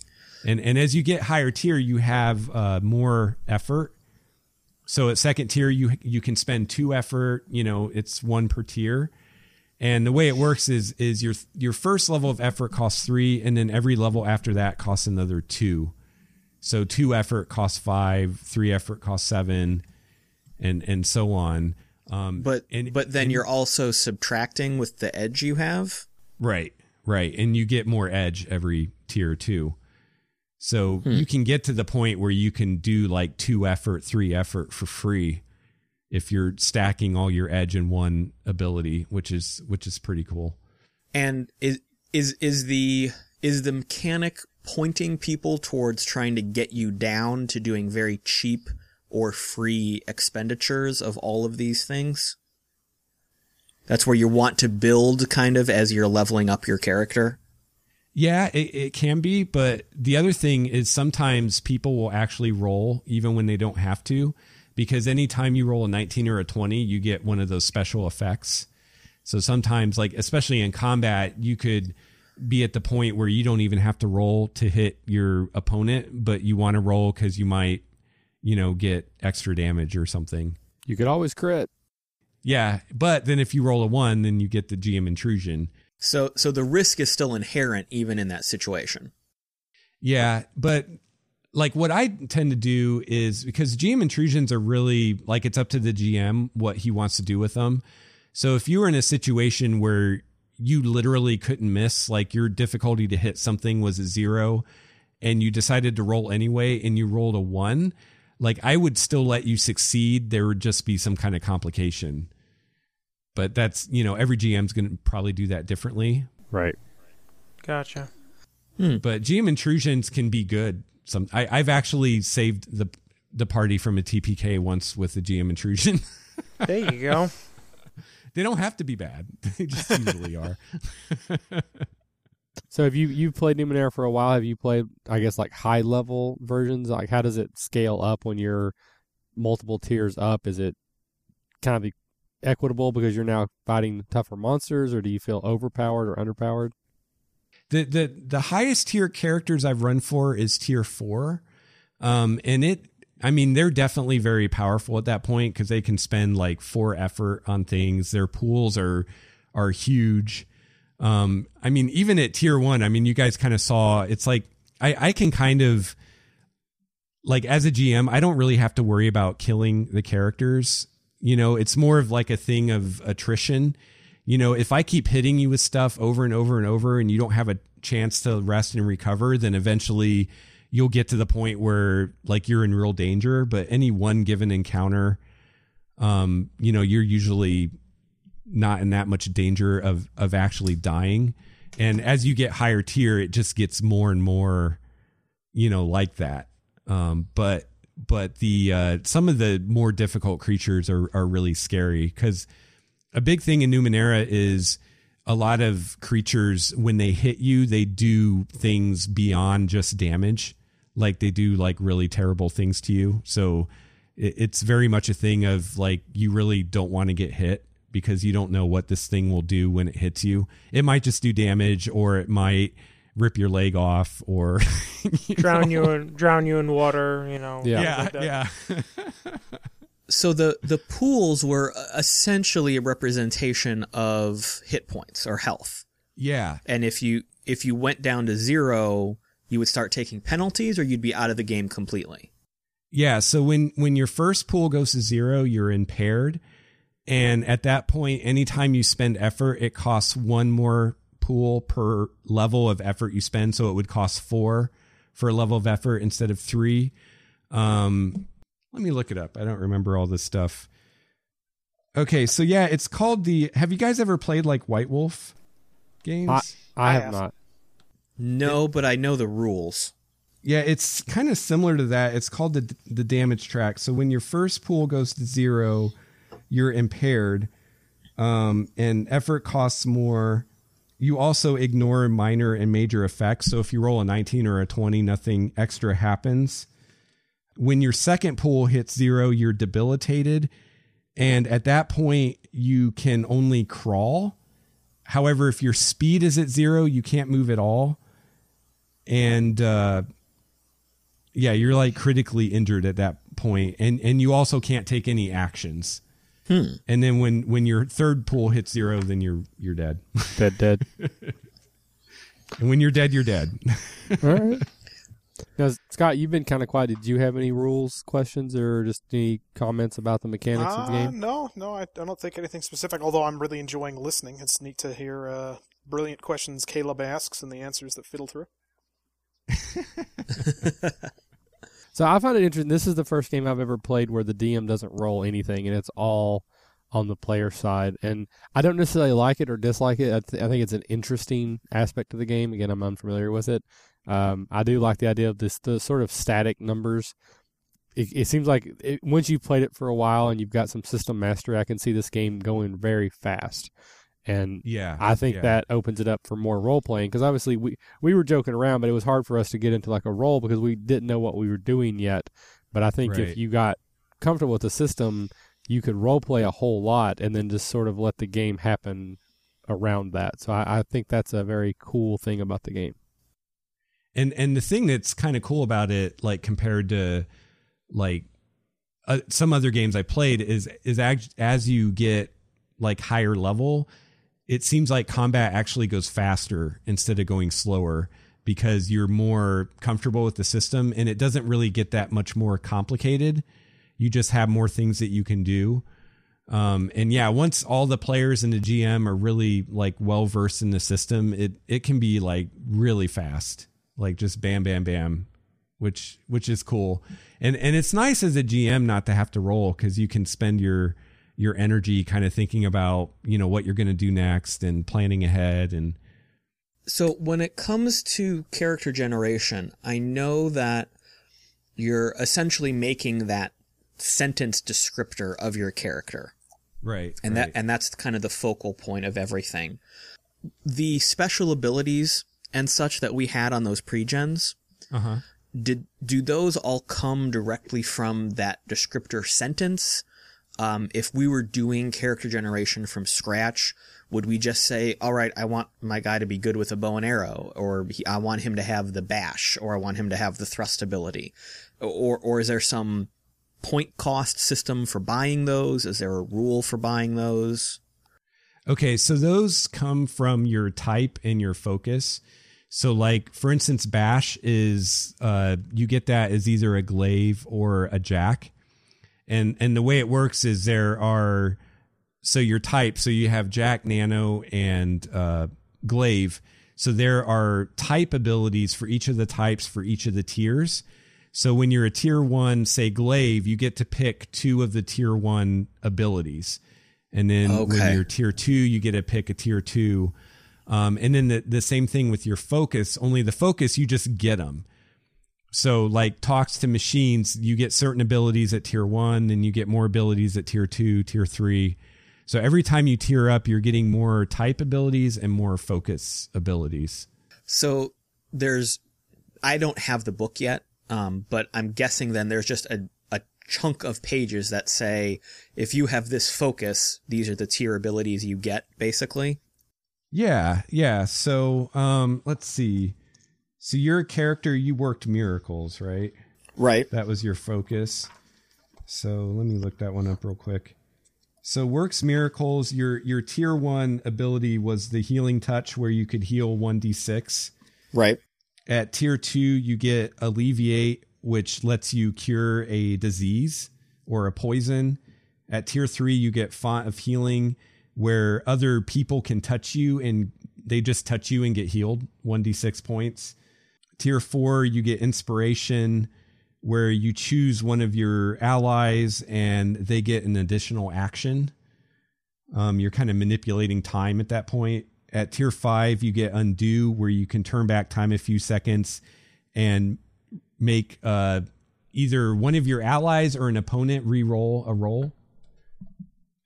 and and as you get higher tier you have uh, more effort so at second tier, you you can spend two effort. You know, it's one per tier, and the way it works is is your your first level of effort costs three, and then every level after that costs another two. So two effort costs five, three effort costs seven, and and so on. Um, But and, but then and- you're also subtracting with the edge you have. Right, right. And you get more edge every tier too. So hmm. you can get to the point where you can do like two effort, three effort for free if you're stacking all your edge in one ability, which is which is pretty cool. And is is is the is the mechanic pointing people towards trying to get you down to doing very cheap or free expenditures of all of these things? That's where you want to build kind of as you're leveling up your character. Yeah, it, it can be, but the other thing is sometimes people will actually roll even when they don't have to, because anytime you roll a 19 or a 20, you get one of those special effects. So sometimes, like especially in combat, you could be at the point where you don't even have to roll to hit your opponent, but you want to roll because you might, you know, get extra damage or something. You could always crit. Yeah, but then if you roll a one, then you get the GM intrusion. So so the risk is still inherent even in that situation. Yeah, but like what I tend to do is because GM intrusions are really like it's up to the GM what he wants to do with them. So if you were in a situation where you literally couldn't miss, like your difficulty to hit something was a zero and you decided to roll anyway and you rolled a one, like I would still let you succeed. There would just be some kind of complication. But that's, you know, every GM's going to probably do that differently. Right. Gotcha. Hmm. but GM intrusions can be good. Some I, I've actually saved the the party from a TPK once with a GM intrusion. There you go. they don't have to be bad; they just usually are. So have you you've played Numenera for a while? Have you played I guess like high level versions? Like how does it scale up when you're multiple tiers up? Is it kind of equitable because you're now fighting tougher monsters, or do you feel overpowered or underpowered? the the the highest tier characters I've run for is tier four, um, and it. I mean, they're definitely very powerful at that point because they can spend like four effort on things. Their pools are are huge. Um, I mean, even at tier one, I mean, you guys kind of saw it's like I, I can kind of like as a GM, I don't really have to worry about killing the characters. You know, it's more of like a thing of attrition. You know, if I keep hitting you with stuff over and over and over and you don't have a chance to rest and recover, then eventually you'll get to the point where like you're in real danger. But any one given encounter, um, you know, you're usually not in that much danger of of actually dying. And as you get higher tier, it just gets more and more, you know, like that. Um, but but the uh, some of the more difficult creatures are are really scary because a big thing in Numenera is a lot of creatures when they hit you, they do things beyond just damage. Like they do like really terrible things to you. So it's very much a thing of like you really don't want to get hit because you don't know what this thing will do when it hits you. It might just do damage or it might rip your leg off or you drown know. you in drown you in water, you know. Yeah. Yeah. Like yeah. so the the pools were essentially a representation of hit points or health. Yeah. And if you if you went down to 0, you would start taking penalties or you'd be out of the game completely. Yeah, so when when your first pool goes to 0, you're impaired and at that point, anytime you spend effort, it costs one more pool per level of effort you spend. So it would cost four for a level of effort instead of three. Um, let me look it up. I don't remember all this stuff. Okay, so yeah, it's called the. Have you guys ever played like White Wolf games? I, I, I have, have. not. No, but I know the rules. Yeah, it's kind of similar to that. It's called the the damage track. So when your first pool goes to zero, you're impaired, um, and effort costs more. You also ignore minor and major effects. So if you roll a 19 or a 20, nothing extra happens. When your second pool hits zero, you're debilitated. And at that point, you can only crawl. However, if your speed is at zero, you can't move at all. And uh, yeah, you're like critically injured at that point, and and you also can't take any actions. Hmm. And then when when your third pool hits zero, then you're you're dead. Dead, dead. and when you're dead, you're dead. All right. Now, Scott, you've been kind of quiet. Did you have any rules, questions, or just any comments about the mechanics of the Uh, game? no, no, I, I don't think anything specific. Although I'm really enjoying listening. It's neat to hear uh, brilliant questions Caleb asks and the answers that fiddle through. So I find it interesting. This is the first game I've ever played where the DM doesn't roll anything, and it's all on the player side. And I don't necessarily like it or dislike it. I, th- I think it's an interesting aspect of the game. Again, I'm unfamiliar with it. Um, I do like the idea of this the sort of static numbers. It, it seems like it, once you've played it for a while and you've got some system mastery, I can see this game going very fast. And yeah, I think yeah. that opens it up for more role playing because obviously we we were joking around, but it was hard for us to get into like a role because we didn't know what we were doing yet. But I think Right. if you got comfortable with the system, you could role play a whole lot and then just sort of let the game happen around that. So I, I think that's a very cool thing about the game. and and the thing that's kind of cool about it like compared to like uh, some other games i played is is as, as you get like higher level it seems like combat actually goes faster instead of going slower because you're more comfortable with the system and it doesn't really get that much more complicated. You just have more things that you can do. Um, and yeah once all the players and the gm are really like well versed in the system it it can be like really fast. Like just bam bam bam which which is cool. And and it's nice as a gm not to have to roll because you can spend your your energy kind of thinking about you know what you're going to do next and planning ahead and So when it comes to character generation, I know that you're essentially making that sentence descriptor of your character. right and right. that and that's kind of the focal point of everything. The special abilities and such that we had on those pre-gens, uh-huh did do those all come directly from that descriptor sentence? Um, if we were doing character generation from scratch, would we just say, "All right, I want my guy to be good with a bow and arrow, or he, I want him to have the bash, or I want him to have the thrust ability," or or is there some point cost system for buying those? Is there a rule for buying those? Okay, so those come from your type and your focus. So, like for instance, bash is uh, you get that as either a glaive or a jack, and and the way it works is there are so your type. So you have jack, nano, and uh, glaive. So there are type abilities for each of the types for each of the tiers. So when you're a tier one, say glaive, you get to pick two of the tier one abilities. And then Okay. when you're tier two, you get to pick a tier two. Um, and then the, the same thing with your focus, only the focus, you just get them. So like talks to machines, you get certain abilities at tier one and you get more abilities at tier two, tier three. So every time you tier up, you're getting more type abilities and more focus abilities. So there's, I don't have the book yet, um, but I'm guessing then there's just a, a chunk of pages that say, if you have this focus, these are the tier abilities you get, basically. Yeah, yeah. So um let's see. So you're a character you worked miracles, right? Right. That was your focus. So let me look that one up real quick. So works miracles, your your tier 1 ability was the healing touch where you could heal 1d6. Right. At tier 2 you get alleviate which lets you cure a disease or a poison. At tier 3 you get font of healing where other people can touch you and they just touch you and get healed 1d6 points. Tier 4 you get inspiration where you choose one of your allies and they get an additional action. Um, you're kind of manipulating time at that point. At tier five, you get undo, where you can turn back time a few seconds and make uh, either one of your allies or an opponent re-roll a roll.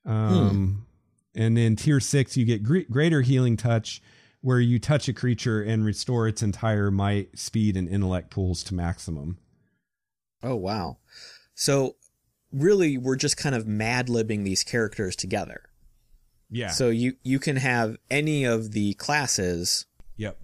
Um, And then tier six, you get gre- greater healing touch, where you touch a creature and restore its entire might, speed, and intellect pools to maximum. Oh, wow. So really, we're just kind of mad libbing these characters together. Yeah. So you, you can have any of the classes yep.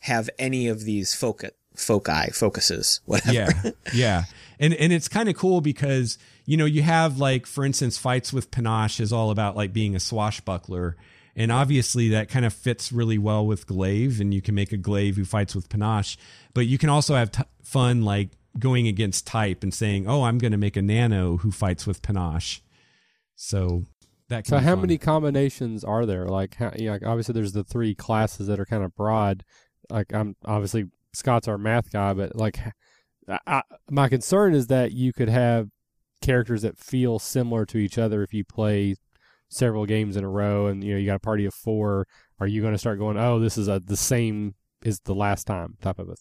have any of these foci, foci, focuses, whatever. yeah yeah and and it's kind of cool because you know you have like for instance fights with panache is all about like being a swashbuckler and obviously that kind of fits really well with glaive and you can make a glaive who fights with panache but you can also have t- fun like going against type and saying oh i'm going to make a nano who fights with panache so that So how fun. many combinations are there? Like, how, you know, like obviously there's the three classes that are kind of broad. Like I'm obviously Scott's our math guy, but like I, my concern is that you could have characters that feel similar to each other if you play several games in a row, and you know you got a party of four. Are you going to start going, oh, this is a the same as the last time type of a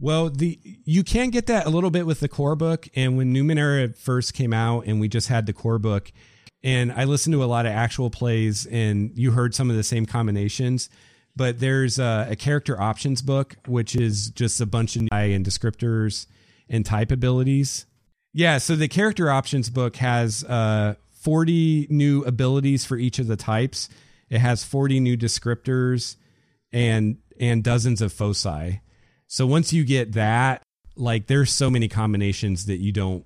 Well, the you can get that a little bit with the core book, and when Numenera first came out, and we just had the core book, and I listened to a lot of actual plays, and you heard some of the same combinations. But there's a, a character options book, which is just a bunch of and descriptors and type abilities. Yeah, so the character options book has uh, 40 new abilities for each of the types. It has 40 new descriptors and and dozens of foci. So once you get that, like there's so many combinations that you don't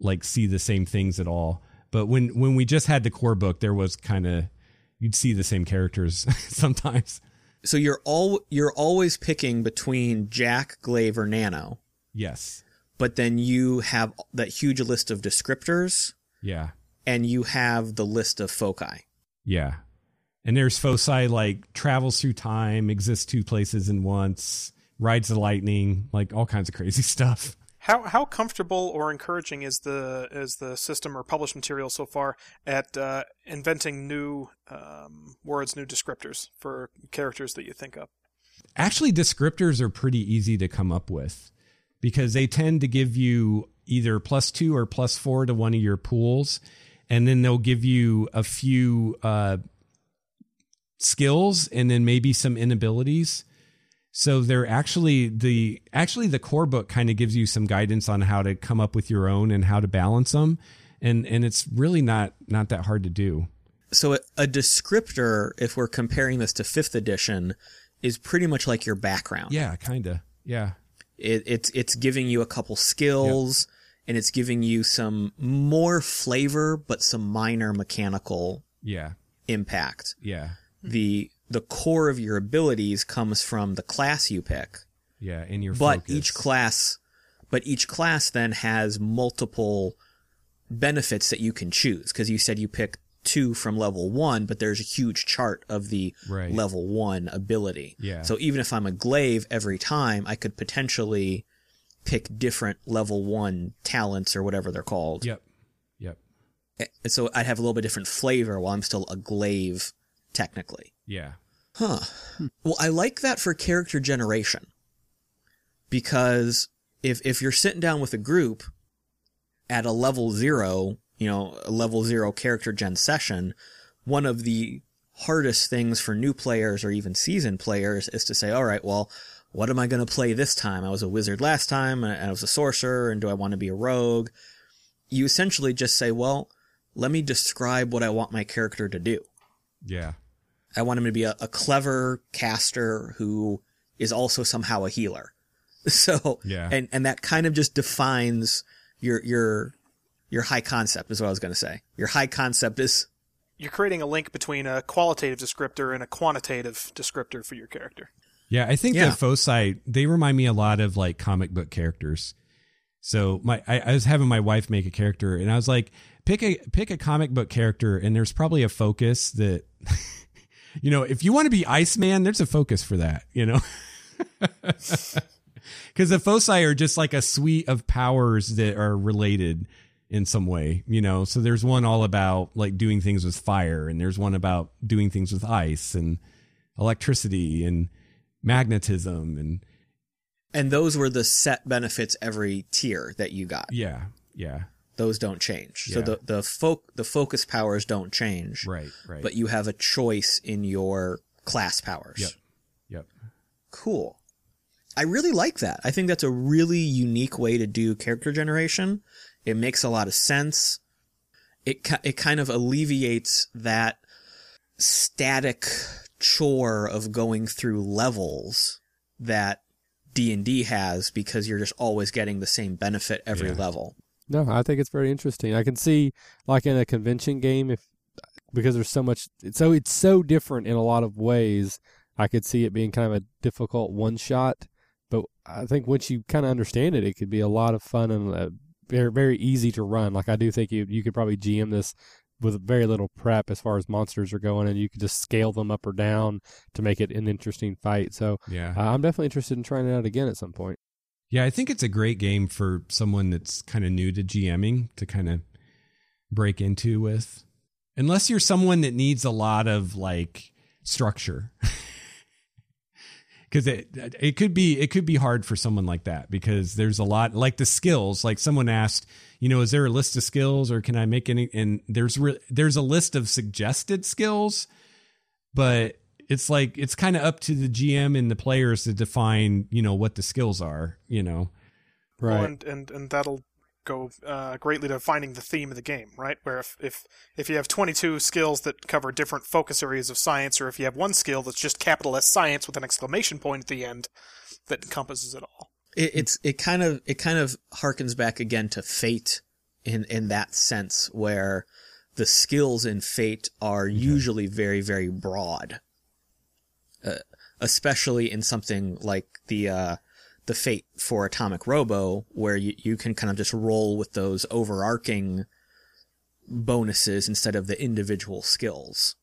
like see the same things at all. But when when we just had the core book, there was kind of you'd see the same characters sometimes. So you're all you're always picking between Jack, Glaive, or Nano, Yes. but then you have that huge list of descriptors, Yeah. And you have the list of foci. Yeah. And there's foci like travels through time, exists two places in once, rides the lightning, like all kinds of crazy stuff. How how comfortable or encouraging is the is the system or published material so far at uh, inventing new um, words, new descriptors for characters that you think up? Actually, descriptors are pretty easy to come up with because they tend to give you either plus two or plus four to one of your pools, and then they'll give you a few uh, skills and then maybe some inabilities. So they're actually the actually the core book kind of gives you some guidance on how to come up with your own and how to balance them, and and it's really not not that hard to do. So a, a descriptor, if we're comparing this to fifth edition, is pretty much like your background. Yeah, kind of. Yeah. It, it's it's giving you a couple skills, and it's giving you some more flavor, but some minor mechanical Yeah. impact. Yeah. The the core of your abilities comes from the class you pick. Yeah. And your but focus. each class but each class then has multiple benefits that you can choose because you said you pick two from level one but there's a huge chart of the Right. level one ability Yeah. so even if i'm a glaive every time i could potentially pick different level one talents or whatever they're called Yep. Yep. And so i'd have a little bit different flavor while i'm still a glaive technically Yeah. Huh. Well, I like that for character generation. Because if if you're sitting down with a group at a level 0, you know, a level 0 character gen session, one of the hardest things for new players or even seasoned players is to say, "All right, well, what am I going to play this time? I was a wizard last time and I was a sorcerer and do I want to be a rogue?" You essentially just say, "Well, let me describe what I want my character to do." Yeah. I want him to be a, a clever caster who is also somehow a healer. So Yeah. and and that kind of just defines your your your high concept is what I was going to say. Your high concept is You're creating a link between a qualitative descriptor and a quantitative descriptor for your character. Yeah, I think Yeah. the foci they remind me a lot of like comic book characters. So my I, I was having my wife make a character, and I was like, pick a pick a comic book character, and there's probably a focus that, you know, if you want to be Iceman, there's a focus for that, you know. Because the foci are just like a suite of powers that are related in some way, you know. So there's one all about like doing things with fire, and there's one about doing things with ice and electricity and magnetism and and those were the set benefits every tier that you got. yeah, yeah, Those don't change. So the the folk the focus powers don't change. right, right. But you have a choice in your class powers. Yep. Yep. Cool. I really like that. I think that's a really unique way to do character generation. It makes a lot of sense. It it kind of alleviates that static chore of going through levels that D&D has because you're just always getting the same benefit every Yeah. level. No, I think it's very interesting. I can see like in a convention game if because there's so much so it's so different in a lot of ways. I could see it being kind of a difficult one shot, but I think once you kind of understand it, it could be a lot of fun and uh, very very easy to run. Like I do think you you could probably GM this with very little prep as far as monsters are going, and you could just scale them up or down to make it an interesting fight. So Yeah. uh, I'm definitely interested in trying it out again at some point. Yeah, I think it's a great game for someone that's kind of new to GMing to kind of break into with. Unless you're someone that needs a lot of like structure. Cuz it it could be it could be hard for someone like that because there's a lot like the skills like someone asked, you know, is there a list of skills or can I make any and there's re- there's a list of suggested skills but it's like it's kind of up to the GM and the players to define, you know, what the skills are, you know. Well, and, and and that'll go uh, greatly to finding the theme of the game, right? Where if, if if you have 22 skills that cover different focus areas of science, or if you have one skill that's just capital S science with an exclamation point at the end that encompasses it all. it, it's it kind of it kind of harkens back again to fate in in that sense where the skills in fate are usually very very broad uh, especially in something like the uh the fate for atomic robo where you, you can kind of just roll with those overarching bonuses instead of the individual skills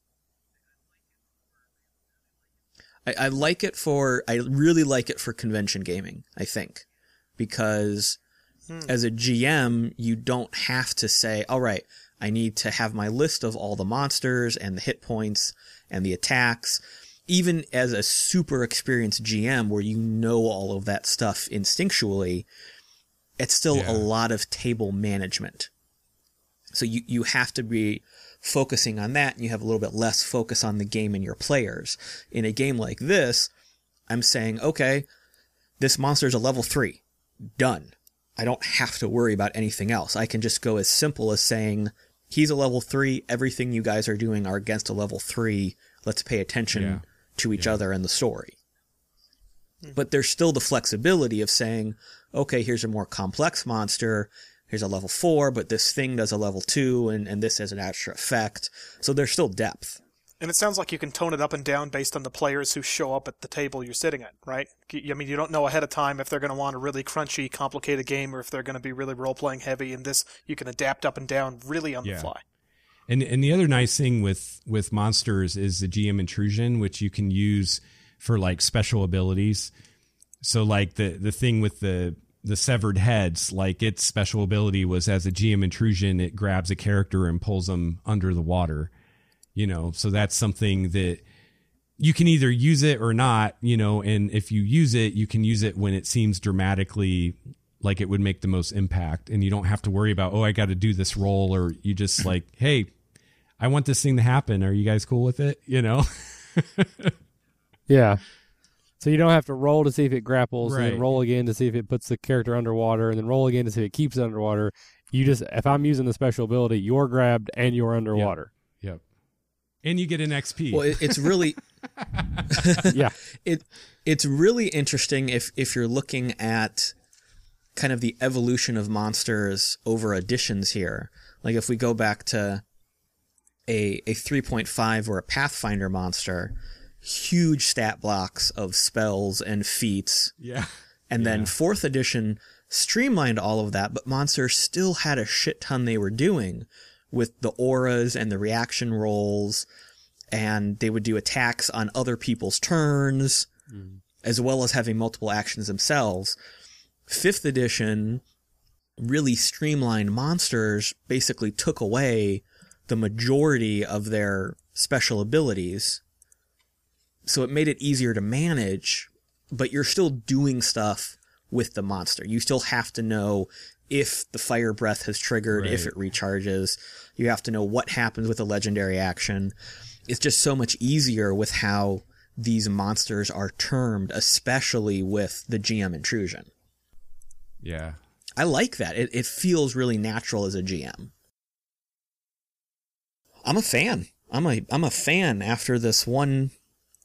I, I like it for I really like it for convention gaming, I think. Because hmm. as a GM, you don't have to say, all right, I need to have my list of all the monsters and the hit points and the attacks. Even as a super experienced GM where you know all of that stuff instinctually, it's still Yeah. a lot of table management. So you, you have to be focusing on that and you have a little bit less focus on the game and your players. In a game like this, I'm saying, okay, this monster is a level three. Done. I don't have to worry about anything else. I can just go as simple as saying, he's a level three. Everything you guys are doing are against a level three. Let's pay attention Yeah. To each other and the story. Hmm. But there's still the flexibility of saying, okay, here's a more complex monster. Here's a level four, but this thing does a level two and, and this has an extra effect. So there's still depth. And it sounds like you can tone it up and down based on the players who show up at the table you're sitting at, right? I mean, you don't know ahead of time if they're going to want a really crunchy, complicated game or if they're going to be really role playing heavy. And this, you can adapt up and down really on Yeah. the fly. And and the other nice thing with with monsters is the GM intrusion, which you can use for like special abilities. So like the the thing with the the severed heads, like its special ability was as a GM intrusion, it grabs a character and pulls them under the water. You know, so that's something that you can either use it or not, you know, and if you use it, you can use it when it seems dramatically like it would make the most impact and you don't have to worry about, oh, I got to do this roll or you just like, hey, I want this thing to happen. Are you guys cool with it? You know? Yeah. So you don't have to roll to see if it grapples, and Right. then roll again to see if it puts the character underwater, and then roll again to see if it keeps it underwater. You just, if I'm using the special ability, you're grabbed and you're underwater. Yep. And you get an XP. Well, it, it's really yeah. it it's really interesting if if you're looking at kind of the evolution of monsters over editions here. Like if we go back to a a 3.5 or a Pathfinder monster, huge stat blocks of spells and feats yeah. and then fourth edition streamlined all of that, but monsters still had a shit ton they were doing with the auras and the reaction rolls, and they would do attacks on other people's turns, mm. as well as having multiple actions themselves. Fifth edition really streamlined monsters, basically took away the majority of their special abilities. So it made it easier to manage, but you're still doing stuff with the monster. You still have to know if the fire breath has triggered, if it recharges. You have to know what happens with a legendary action. It's just so much easier with how these monsters are termed, especially with the GM intrusion. Yeah. I like that. It, it feels really natural as a GM. I'm a fan. I'm a I'm a fan after this one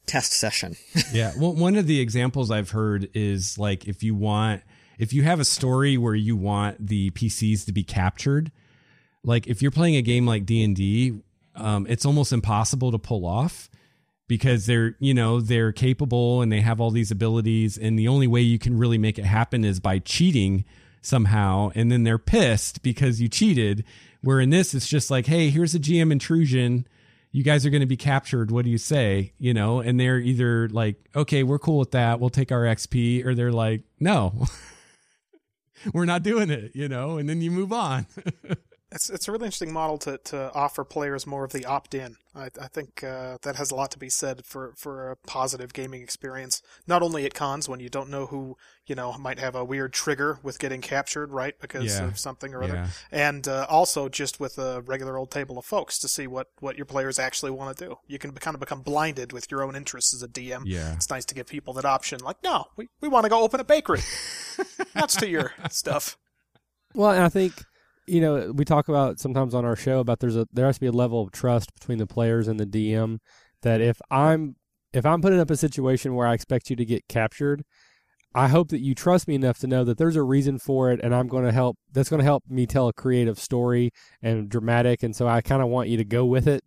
test session. yeah. Well, one of the examples I've heard is like if you want, if you have a story where you want the PCs to be captured, like if you're playing a game like D and D, um, it's almost impossible to pull off because they're, you know, they're capable and they have all these abilities, and the only way you can really make it happen is by cheating somehow, and then they're pissed because you cheated. Where in this, it's just like, hey, here's a GM intrusion you guys are going to be captured. What do you say? You know, and they're either like, okay, we're cool with that. We'll take our XP, or they're like, no, we're not doing it. You know, and then you move on. It's it's a really interesting model to, to offer players more of the opt in. I, I think uh, that has a lot to be said for, for a positive gaming experience. Not only at cons when you don't know who you know might have a weird trigger with getting captured, right, because Yeah. of something or other, Yeah. and uh, also just with a regular old table of folks to see what, what your players actually want to do. You can kind of become blinded with your own interests as a DM. Yeah. It's nice to give people that option. Like, no, we, we want to go open a bakery. That's to your stuff. Well, and I think you know we talk about sometimes on our show about there's a there has to be a level of trust between the players and the DM that if I'm if I'm putting up a situation where I expect you to get captured, I hope that you trust me enough to know that there's a reason for it, and I'm going to help. That's going to help me tell a creative story and dramatic, and so I kind of want you to go with it.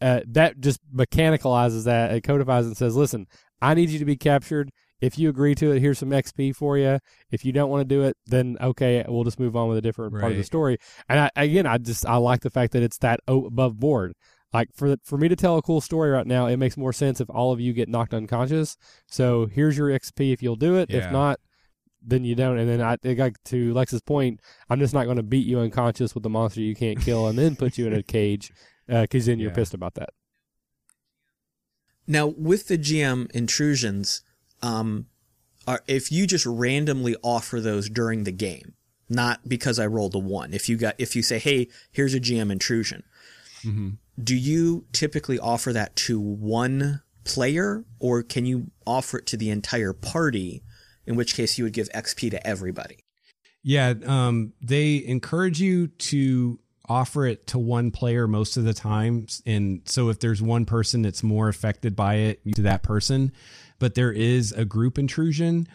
Uh, that just mechanicalizes that. It codifies and says, "Listen, I need you to be captured. If you agree to it, here's some XP for you. If you don't want to do it, then okay, we'll just move on with a different part of the story." And I, again, I just I like the fact that it's that above board. Like for for me to tell a cool story right now, it makes more sense if all of you get knocked unconscious. So here's your XP if you'll do it. Yeah. If not, then you don't. And then I, I got to Lex's point. I'm just not going to beat you unconscious with the monster you can't kill and then put you in a cage uh, because then you're pissed about that. Now, with the GM intrusions, um, are, if you just randomly offer those during the game, not because I rolled a one, if you got, if you say, "Hey, here's a GM intrusion," do you typically offer that to one player, or can you offer it to the entire party? In which case, you would give XP to everybody. Yeah, um, they encourage you to offer it to one player most of the time, and so if there's one person that's more affected by it, to that person. But there is a group intrusion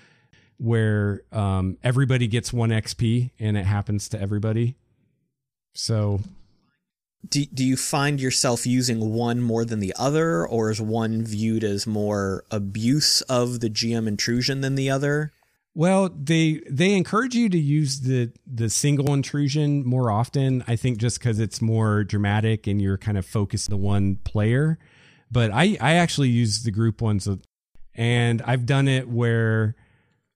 where um, everybody gets one XP, and it happens to everybody. So do, do you find yourself using one more than the other, or is one viewed as more abuse of the GM intrusion than the other? Well, they they encourage you to use the the single intrusion more often. I think just because it's more dramatic and you're kind of focused on the one player. But I I actually use the group ones, and I've done it where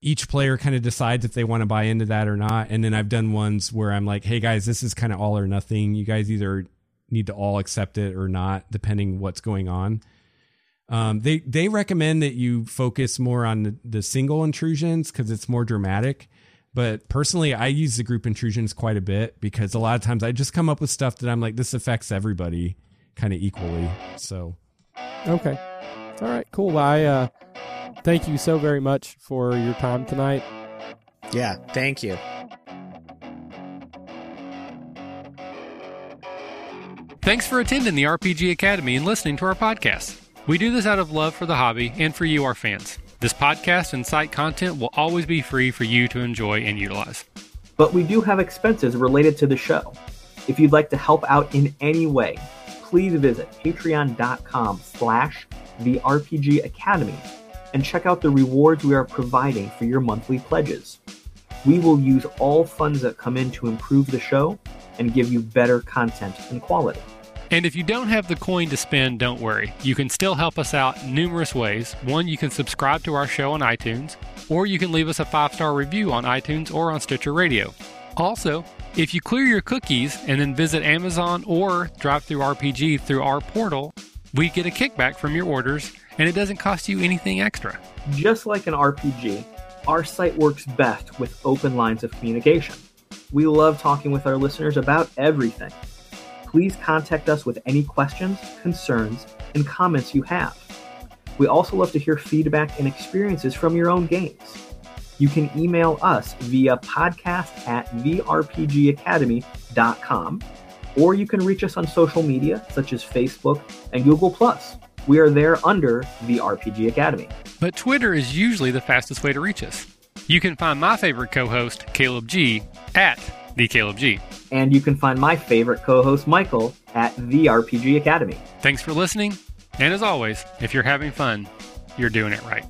each player kind of decides if they want to buy into that or not. And then I've done ones where I'm like, hey guys, this is kind of all or nothing. You guys either need to all accept it or not, depending what's going on. Um, they they recommend that you focus more on the, the single intrusions because it's more dramatic. But personally, I use the group intrusions quite a bit because a lot of times I just come up with stuff that I'm like, this affects everybody kind of equally. So, Okay. All right. Cool. I uh, thank you so very much for your time tonight. Yeah, thank you. Thanks for attending the RPG Academy and listening to our podcast. We do this out of love for the hobby and for you, our fans. This podcast and site content will always be free for you to enjoy and utilize. But we do have expenses related to the show. If you'd like to help out in any way, please visit patreon.com slash the RPG Academy and check out the rewards we are providing for your monthly pledges. We will use all funds that come in to improve the show and give you better content and quality. And if you don't have the coin to spend, don't worry. You can still help us out numerous ways. One, you can subscribe to our show on iTunes, or you can leave us a five star review on iTunes or on Stitcher Radio. Also, if you clear your cookies and then visit Amazon or DriveThruRPG through our portal, we get a kickback from your orders and it doesn't cost you anything extra. Just like an RPG, our site works best with open lines of communication. We love talking with our listeners about everything. Please contact us with any questions, concerns, and comments you have. We also love to hear feedback and experiences from your own games. You can email us via podcast at therpgacademy.com, or you can reach us on social media such as Facebook and Google. We are there under the RPG Academy. But Twitter is usually the fastest way to reach us. You can find my favorite co host, Caleb G, at the Caleb G. And you can find my favorite co host, Michael, at the RPG Academy. Thanks for listening, and as always, if you're having fun, you're doing it right.